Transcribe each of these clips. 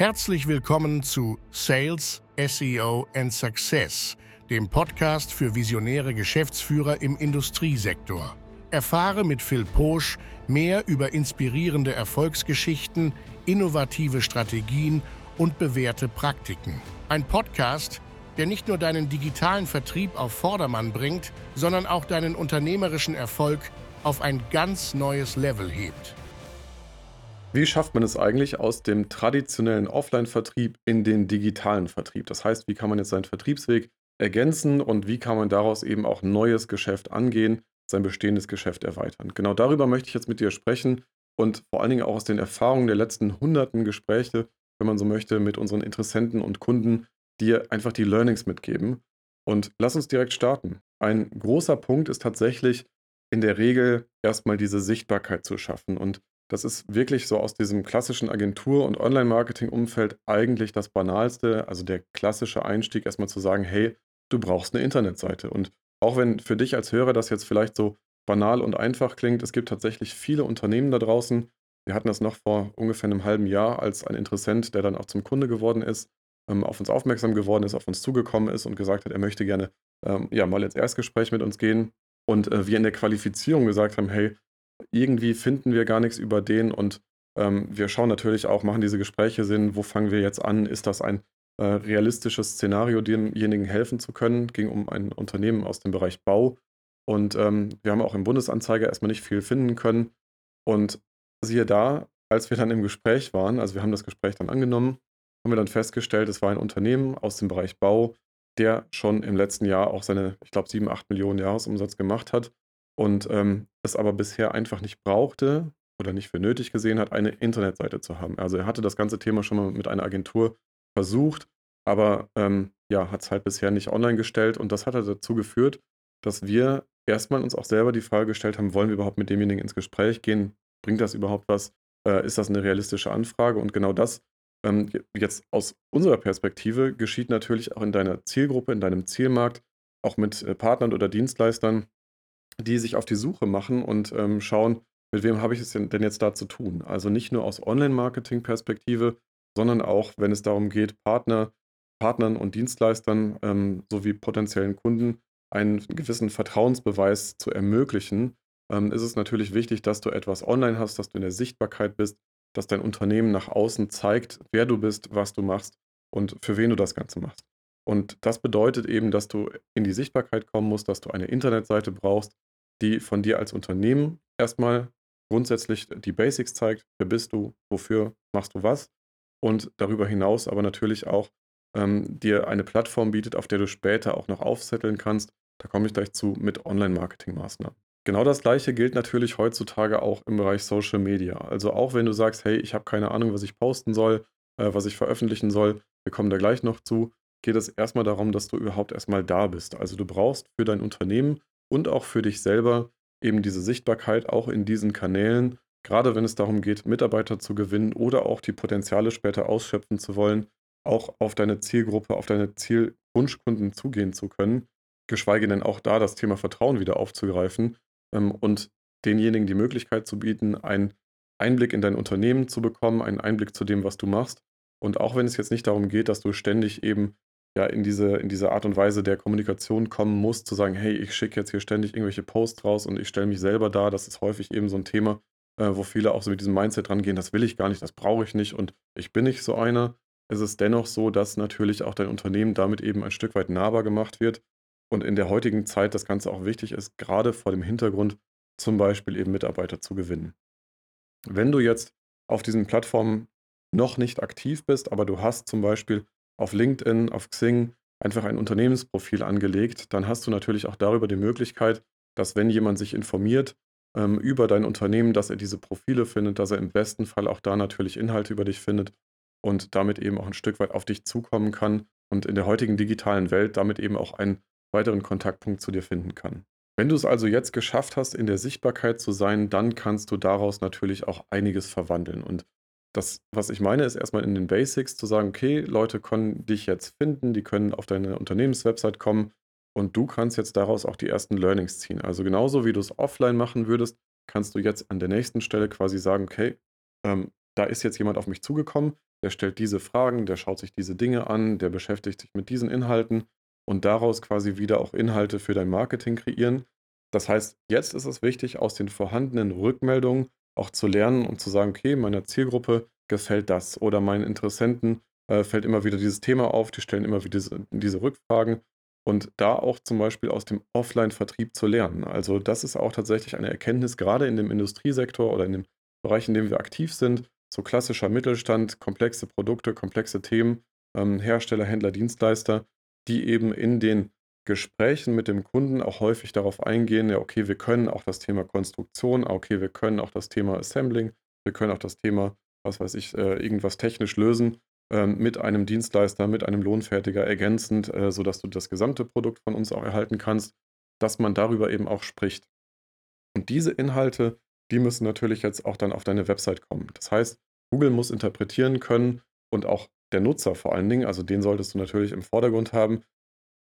Herzlich willkommen zu Sales, SEO and Success, dem Podcast für visionäre Geschäftsführer im Industriesektor. Erfahre mit Phil Posch mehr über inspirierende Erfolgsgeschichten, innovative Strategien und bewährte Praktiken. Ein Podcast, der nicht nur deinen digitalen Vertrieb auf Vordermann bringt, sondern auch deinen unternehmerischen Erfolg auf ein ganz neues Level hebt. Wie schafft man es eigentlich aus dem traditionellen Offline-Vertrieb in den digitalen Vertrieb? Das heißt, wie kann man jetzt seinen Vertriebsweg ergänzen und wie kann man daraus eben auch neues Geschäft angehen, sein bestehendes Geschäft erweitern? Genau darüber möchte ich jetzt mit dir sprechen und vor allen Dingen auch aus den Erfahrungen der letzten hunderten Gespräche, wenn man so möchte, mit unseren Interessenten und Kunden, dir einfach die Learnings mitgeben. Und lass uns direkt starten. Ein großer Punkt ist tatsächlich in der Regel erstmal diese Sichtbarkeit zu schaffen. Und das ist wirklich so aus diesem klassischen Agentur- und Online-Marketing-Umfeld eigentlich das Banalste, also der klassische Einstieg, erstmal zu sagen, hey, du brauchst eine Internetseite. Und auch wenn für dich als Hörer das jetzt vielleicht so banal und einfach klingt, es gibt tatsächlich viele Unternehmen da draußen. Wir hatten das noch vor ungefähr einem halben Jahr, als ein Interessent, der dann auch zum Kunde geworden ist, ähm, auf uns aufmerksam geworden ist, auf uns zugekommen ist und gesagt hat, er möchte gerne ähm, ja, mal ins Erstgespräch mit uns gehen. Und äh, wir in der Qualifizierung gesagt haben, hey, irgendwie finden wir gar nichts über den und ähm, wir schauen natürlich auch, machen diese Gespräche Sinn, wo fangen wir jetzt an? Ist das ein äh, realistisches Szenario, demjenigen helfen zu können? Ging um ein Unternehmen aus dem Bereich Bau und ähm, wir haben auch im Bundesanzeiger erstmal nicht viel finden können. Und siehe da, als wir dann im Gespräch waren, also wir haben das Gespräch dann angenommen, haben wir dann festgestellt, es war ein Unternehmen aus dem Bereich Bau, der schon im letzten Jahr auch seine, ich glaube, 7, 8 Millionen Jahresumsatz gemacht hat und ähm, es aber bisher einfach nicht brauchte oder nicht für nötig gesehen hat, eine Internetseite zu haben. Also er hatte das ganze Thema schon mal mit einer Agentur versucht, aber ähm, ja, hat es halt bisher nicht online gestellt und das hat halt dazu geführt, dass wir erstmal uns auch selber die Frage gestellt haben, wollen wir überhaupt mit demjenigen ins Gespräch gehen? Bringt das überhaupt was? Äh, ist das eine realistische Anfrage? Und genau das ähm, jetzt aus unserer Perspektive geschieht natürlich auch in deiner Zielgruppe, in deinem Zielmarkt, auch mit äh, Partnern oder Dienstleistern, die sich auf die Suche machen und ähm, schauen, mit wem habe ich es denn, jetzt da zu tun? Also nicht nur aus Online-Marketing-Perspektive, sondern auch, wenn es darum geht, Partner, Partnern und Dienstleistern ähm, sowie potenziellen Kunden einen gewissen Vertrauensbeweis zu ermöglichen, ähm, ist es natürlich wichtig, dass du etwas online hast, dass du in der Sichtbarkeit bist, dass dein Unternehmen nach außen zeigt, wer du bist, was du machst und für wen du das Ganze machst. Und das bedeutet eben, dass du in die Sichtbarkeit kommen musst, dass du eine Internetseite brauchst, die von dir als Unternehmen erstmal grundsätzlich die Basics zeigt. Wer bist du? Wofür machst du was? Und darüber hinaus aber natürlich auch ähm, dir eine Plattform bietet, auf der du später auch noch aufsetteln kannst. Da komme ich gleich zu mit Online-Marketing-Maßnahmen. Genau das gleiche gilt natürlich heutzutage auch im Bereich Social Media. Also auch wenn du sagst, hey, ich habe keine Ahnung, was ich posten soll, äh, was ich veröffentlichen soll, wir kommen da gleich noch zu, geht es erstmal darum, dass du überhaupt erstmal da bist. Also du brauchst für dein Unternehmen und auch für dich selber eben diese Sichtbarkeit auch in diesen Kanälen, gerade wenn es darum geht, Mitarbeiter zu gewinnen oder auch die Potenziale später ausschöpfen zu wollen, auch auf deine Zielgruppe, auf deine Zielwunschkunden zugehen zu können, geschweige denn auch da das Thema Vertrauen wieder aufzugreifen ähm, und denjenigen die Möglichkeit zu bieten, einen Einblick in dein Unternehmen zu bekommen, einen Einblick zu dem, was du machst. Und auch wenn es jetzt nicht darum geht, dass du ständig eben ja in diese, in diese Art und Weise der Kommunikation kommen musst, zu sagen, hey, ich schicke jetzt hier ständig irgendwelche Posts raus und ich stelle mich selber dar. Das ist häufig eben so ein Thema, äh, wo viele auch so mit diesem Mindset rangehen, das will ich gar nicht, das brauche ich nicht und ich bin nicht so einer. Es ist dennoch so, dass natürlich auch dein Unternehmen damit eben ein Stück weit nahbar gemacht wird und in der heutigen Zeit das Ganze auch wichtig ist, gerade vor dem Hintergrund zum Beispiel eben Mitarbeiter zu gewinnen. Wenn du jetzt auf diesen Plattformen noch nicht aktiv bist, aber du hast zum Beispiel auf LinkedIn, auf Xing einfach ein Unternehmensprofil angelegt, dann hast du natürlich auch darüber die Möglichkeit, dass wenn jemand sich informiert ähm, über dein Unternehmen, dass er diese Profile findet, dass er im besten Fall auch da natürlich Inhalte über dich findet und damit eben auch ein Stück weit auf dich zukommen kann und in der heutigen digitalen Welt damit eben auch einen weiteren Kontaktpunkt zu dir finden kann. Wenn du es also jetzt geschafft hast, in der Sichtbarkeit zu sein, dann kannst du daraus natürlich auch einiges verwandeln. Und das, was ich meine, ist erstmal in den Basics zu sagen, okay, Leute können dich jetzt finden, die können auf deine Unternehmenswebsite kommen und du kannst jetzt daraus auch die ersten Learnings ziehen. Also genauso wie du es offline machen würdest, kannst du jetzt an der nächsten Stelle quasi sagen, okay, ähm, da ist jetzt jemand auf mich zugekommen, der stellt diese Fragen, der schaut sich diese Dinge an, der beschäftigt sich mit diesen Inhalten und daraus quasi wieder auch Inhalte für dein Marketing kreieren. Das heißt, jetzt ist es wichtig, aus den vorhandenen Rückmeldungen auch zu lernen und zu sagen, okay, meiner Zielgruppe gefällt das. Oder meinen Interessenten äh, fällt immer wieder dieses Thema auf, die stellen immer wieder diese, diese Rückfragen. Und da auch zum Beispiel aus dem Offline-Vertrieb zu lernen. Also das ist auch tatsächlich eine Erkenntnis, gerade in dem Industriesektor oder in dem Bereich, in dem wir aktiv sind, so klassischer Mittelstand, komplexe Produkte, komplexe Themen, ähm, Hersteller, Händler, Dienstleister, die eben in den Gesprächen mit dem Kunden auch häufig darauf eingehen, ja, okay, wir können auch das Thema Konstruktion, ah, okay, wir können auch das Thema Assembling, wir können auch das Thema, was weiß ich, äh, irgendwas technisch lösen ähm, mit einem Dienstleister, mit einem Lohnfertiger ergänzend, äh, sodass du das gesamte Produkt von uns auch erhalten kannst, dass man darüber eben auch spricht. Und diese Inhalte, die müssen natürlich jetzt auch dann auf deine Website kommen. Das heißt, Google muss interpretieren können und auch der Nutzer vor allen Dingen, also den solltest du natürlich im Vordergrund haben.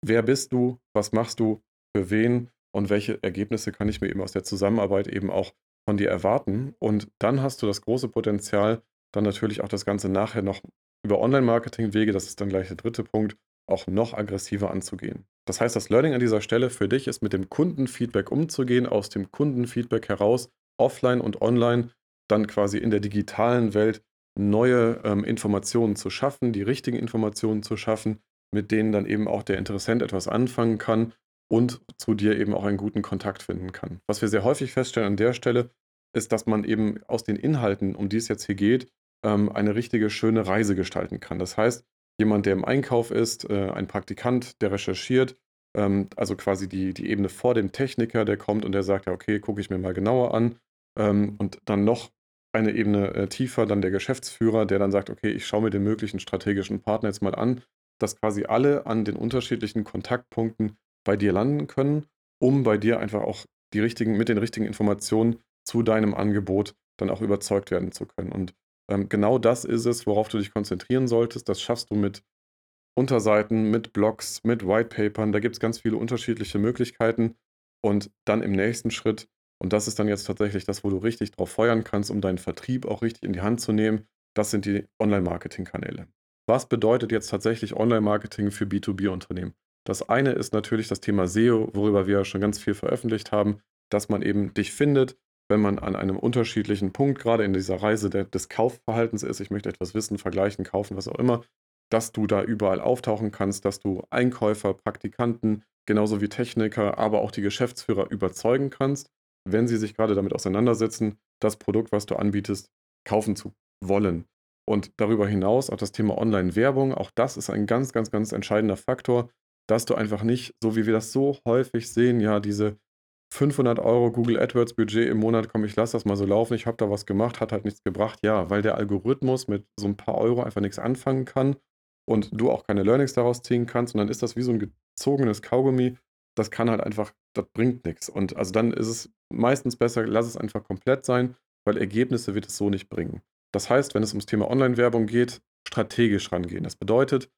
Wer bist du? Was machst du? Für wen? Und welche Ergebnisse kann ich mir eben aus der Zusammenarbeit eben auch von dir erwarten? Und dann hast du das große Potenzial, dann natürlich auch das Ganze nachher noch über Online-Marketing-Wege, das ist dann gleich der dritte Punkt, auch noch aggressiver anzugehen. Das heißt, das Learning an dieser Stelle für dich ist, mit dem Kundenfeedback umzugehen, aus dem Kundenfeedback heraus, offline und online, dann quasi in der digitalen Welt neue ähm, Informationen zu schaffen, die richtigen Informationen zu schaffen, mit denen dann eben auch der Interessent etwas anfangen kann und zu dir eben auch einen guten Kontakt finden kann. Was wir sehr häufig feststellen an der Stelle, ist, dass man eben aus den Inhalten, um die es jetzt hier geht, ähm, eine richtige schöne Reise gestalten kann. Das heißt, jemand, der im Einkauf ist, äh, ein Praktikant, der recherchiert, ähm, also quasi die, die Ebene vor dem Techniker, der kommt und der sagt, ja, okay, gucke ich mir mal genauer an. Ähm, und dann noch eine Ebene äh, tiefer, dann der Geschäftsführer, der dann sagt, okay, ich schaue mir den möglichen strategischen Partner jetzt mal an, dass quasi alle an den unterschiedlichen Kontaktpunkten bei dir landen können, um bei dir einfach auch die richtigen, mit den richtigen Informationen zu deinem Angebot dann auch überzeugt werden zu können. Und ähm, genau das ist es, worauf du dich konzentrieren solltest. Das schaffst du mit Unterseiten, mit Blogs, mit Whitepapern. Da gibt es ganz viele unterschiedliche Möglichkeiten. Und dann im nächsten Schritt, und das ist dann jetzt tatsächlich das, wo du richtig drauf feuern kannst, um deinen Vertrieb auch richtig in die Hand zu nehmen, das sind die Online-Marketing-Kanäle. Was bedeutet jetzt tatsächlich Online-Marketing für B2B-Unternehmen? Das eine ist natürlich das Thema SEO, worüber wir ja schon ganz viel veröffentlicht haben, dass man eben dich findet, wenn man an einem unterschiedlichen Punkt gerade in dieser Reise des Kaufverhaltens ist, ich möchte etwas wissen, vergleichen, kaufen, was auch immer, dass du da überall auftauchen kannst, dass du Einkäufer, Praktikanten, genauso wie Techniker, aber auch die Geschäftsführer überzeugen kannst, wenn sie sich gerade damit auseinandersetzen, das Produkt, was du anbietest, kaufen zu wollen. Und darüber hinaus auch das Thema Online-Werbung, auch das ist ein ganz, ganz, ganz entscheidender Faktor, dass du einfach nicht, so wie wir das so häufig sehen, ja, diese 500 Euro Google AdWords Budget im Monat, komm, ich lasse das mal so laufen, ich habe da was gemacht, hat halt nichts gebracht. Ja, weil der Algorithmus mit so ein paar Euro einfach nichts anfangen kann und du auch keine Learnings daraus ziehen kannst und dann ist das wie so ein gezogenes Kaugummi. Das kann halt einfach, das bringt nichts. Und also dann ist es meistens besser, lass es einfach komplett sein, weil Ergebnisse wird es so nicht bringen. Das heißt, wenn es ums Thema Online-Werbung geht, strategisch rangehen. Das bedeutet,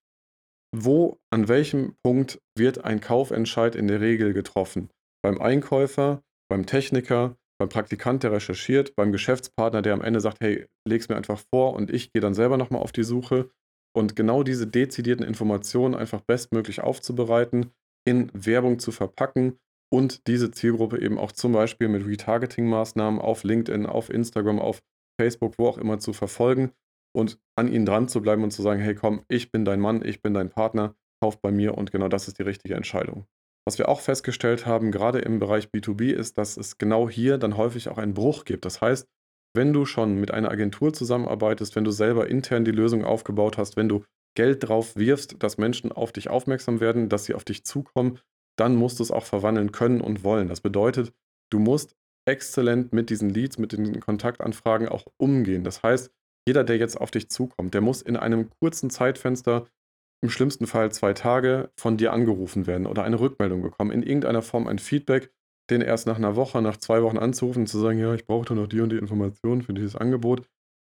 wo, an welchem Punkt wird ein Kaufentscheid in der Regel getroffen? beim Einkäufer, beim Techniker, beim Praktikant, der recherchiert, beim Geschäftspartner, der am Ende sagt, hey, leg's mir einfach vor und ich gehe dann selber nochmal auf die Suche. Und genau diese dezidierten Informationen einfach bestmöglich aufzubereiten, in Werbung zu verpacken und diese Zielgruppe eben auch zum Beispiel mit Retargeting-Maßnahmen auf LinkedIn, auf Instagram, auf Facebook, wo auch immer zu verfolgen und an ihnen dran zu bleiben und zu sagen, hey komm, ich bin dein Mann, ich bin dein Partner, kauf bei mir und genau das ist die richtige Entscheidung. Was wir auch festgestellt haben, gerade im Bereich B2B, ist, dass es genau hier dann häufig auch einen Bruch gibt. Das heißt, wenn du schon mit einer Agentur zusammenarbeitest, wenn du selber intern die Lösung aufgebaut hast, wenn du Geld drauf wirfst, dass Menschen auf dich aufmerksam werden, dass sie auf dich zukommen, dann musst du es auch verwandeln können und wollen. Das bedeutet, du musst exzellent mit diesen Leads, mit den Kontaktanfragen auch umgehen. Das heißt, jeder, der jetzt auf dich zukommt, der muss in einem kurzen Zeitfenster im schlimmsten Fall zwei Tage von dir angerufen werden oder eine Rückmeldung bekommen, in irgendeiner Form ein Feedback, den erst nach einer Woche, nach zwei Wochen anzurufen und zu sagen, ja, ich brauche noch die und die Informationen für dieses Angebot.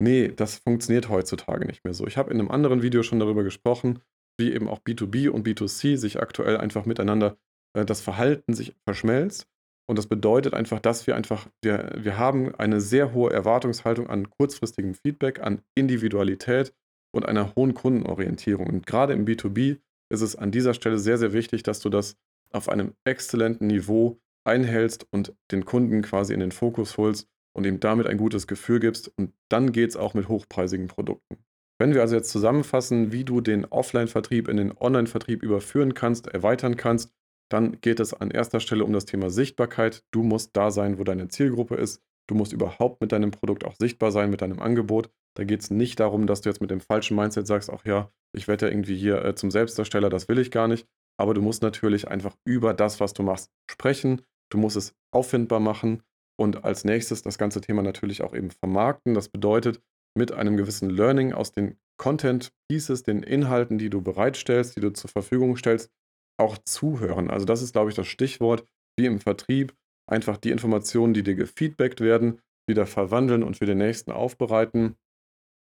Nee, das funktioniert heutzutage nicht mehr so. Ich habe in einem anderen Video schon darüber gesprochen, wie eben auch B2B und B2C sich aktuell einfach miteinander äh, das Verhalten sich verschmelzt Und das bedeutet einfach, dass wir einfach, wir, wir haben eine sehr hohe Erwartungshaltung an kurzfristigem Feedback, an Individualität und einer hohen Kundenorientierung. Und gerade im B2B ist es an dieser Stelle sehr, sehr wichtig, dass du das auf einem exzellenten Niveau einhältst und den Kunden quasi in den Fokus holst und ihm damit ein gutes Gefühl gibst. Und dann geht es auch mit hochpreisigen Produkten. Wenn wir also jetzt zusammenfassen, wie du den Offline-Vertrieb in den Online-Vertrieb überführen kannst, erweitern kannst, dann geht es an erster Stelle um das Thema Sichtbarkeit. Du musst da sein, wo deine Zielgruppe ist. Du musst überhaupt mit deinem Produkt auch sichtbar sein, mit deinem Angebot. Da geht es nicht darum, dass du jetzt mit dem falschen Mindset sagst, ach ja, ich werde ja irgendwie hier äh, zum Selbstdarsteller, das will ich gar nicht. Aber du musst natürlich einfach über das, was du machst, sprechen. Du musst es auffindbar machen und als nächstes das ganze Thema natürlich auch eben vermarkten. Das bedeutet, mit einem gewissen Learning aus den Content Pieces, den Inhalten, die du bereitstellst, die du zur Verfügung stellst, auch zuhören. Also das ist, glaube ich, das Stichwort, wie im Vertrieb, einfach die Informationen, die dir gefeedbackt werden, wieder verwandeln und für den nächsten aufbereiten.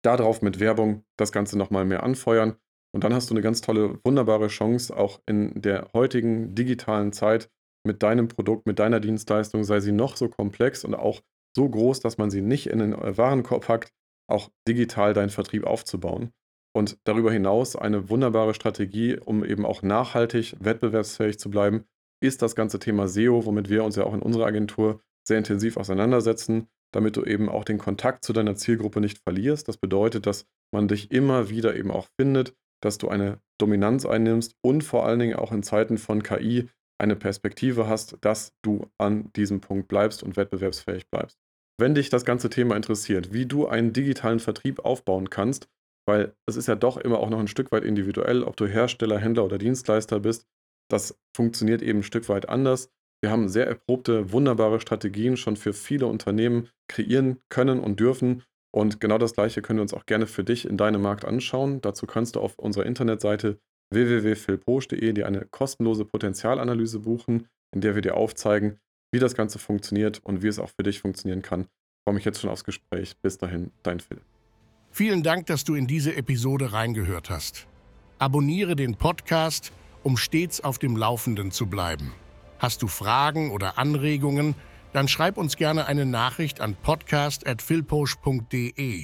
Darauf mit Werbung das Ganze nochmal mehr anfeuern. Und dann hast du eine ganz tolle, wunderbare Chance, auch in der heutigen digitalen Zeit mit deinem Produkt, mit deiner Dienstleistung, sei sie noch so komplex und auch so groß, dass man sie nicht in den Warenkorb packt, auch digital deinen Vertrieb aufzubauen. Und darüber hinaus eine wunderbare Strategie, um eben auch nachhaltig wettbewerbsfähig zu bleiben, ist das ganze Thema SEO, womit wir uns ja auch in unserer Agentur sehr intensiv auseinandersetzen, damit du eben auch den Kontakt zu deiner Zielgruppe nicht verlierst. Das bedeutet, dass man dich immer wieder eben auch findet, dass du eine Dominanz einnimmst und vor allen Dingen auch in Zeiten von KI eine Perspektive hast, dass du an diesem Punkt bleibst und wettbewerbsfähig bleibst. Wenn dich das ganze Thema interessiert, wie du einen digitalen Vertrieb aufbauen kannst, weil es ist ja doch immer auch noch ein Stück weit individuell, ob du Hersteller, Händler oder Dienstleister bist, das funktioniert eben ein Stück weit anders. Wir haben sehr erprobte, wunderbare Strategien schon für viele Unternehmen kreieren können und dürfen. Und genau das Gleiche können wir uns auch gerne für dich in deinem Markt anschauen. Dazu kannst du auf unserer Internetseite www.philposch.de dir eine kostenlose Potenzialanalyse buchen, in der wir dir aufzeigen, wie das Ganze funktioniert und wie es auch für dich funktionieren kann. Ich freue mich jetzt schon aufs Gespräch. Bis dahin, dein Phil. Vielen Dank, dass du in diese Episode reingehört hast. Abonniere den Podcast, um stets auf dem Laufenden zu bleiben. Hast du Fragen oder Anregungen, dann schreib uns gerne eine Nachricht an podcast.philposch.de.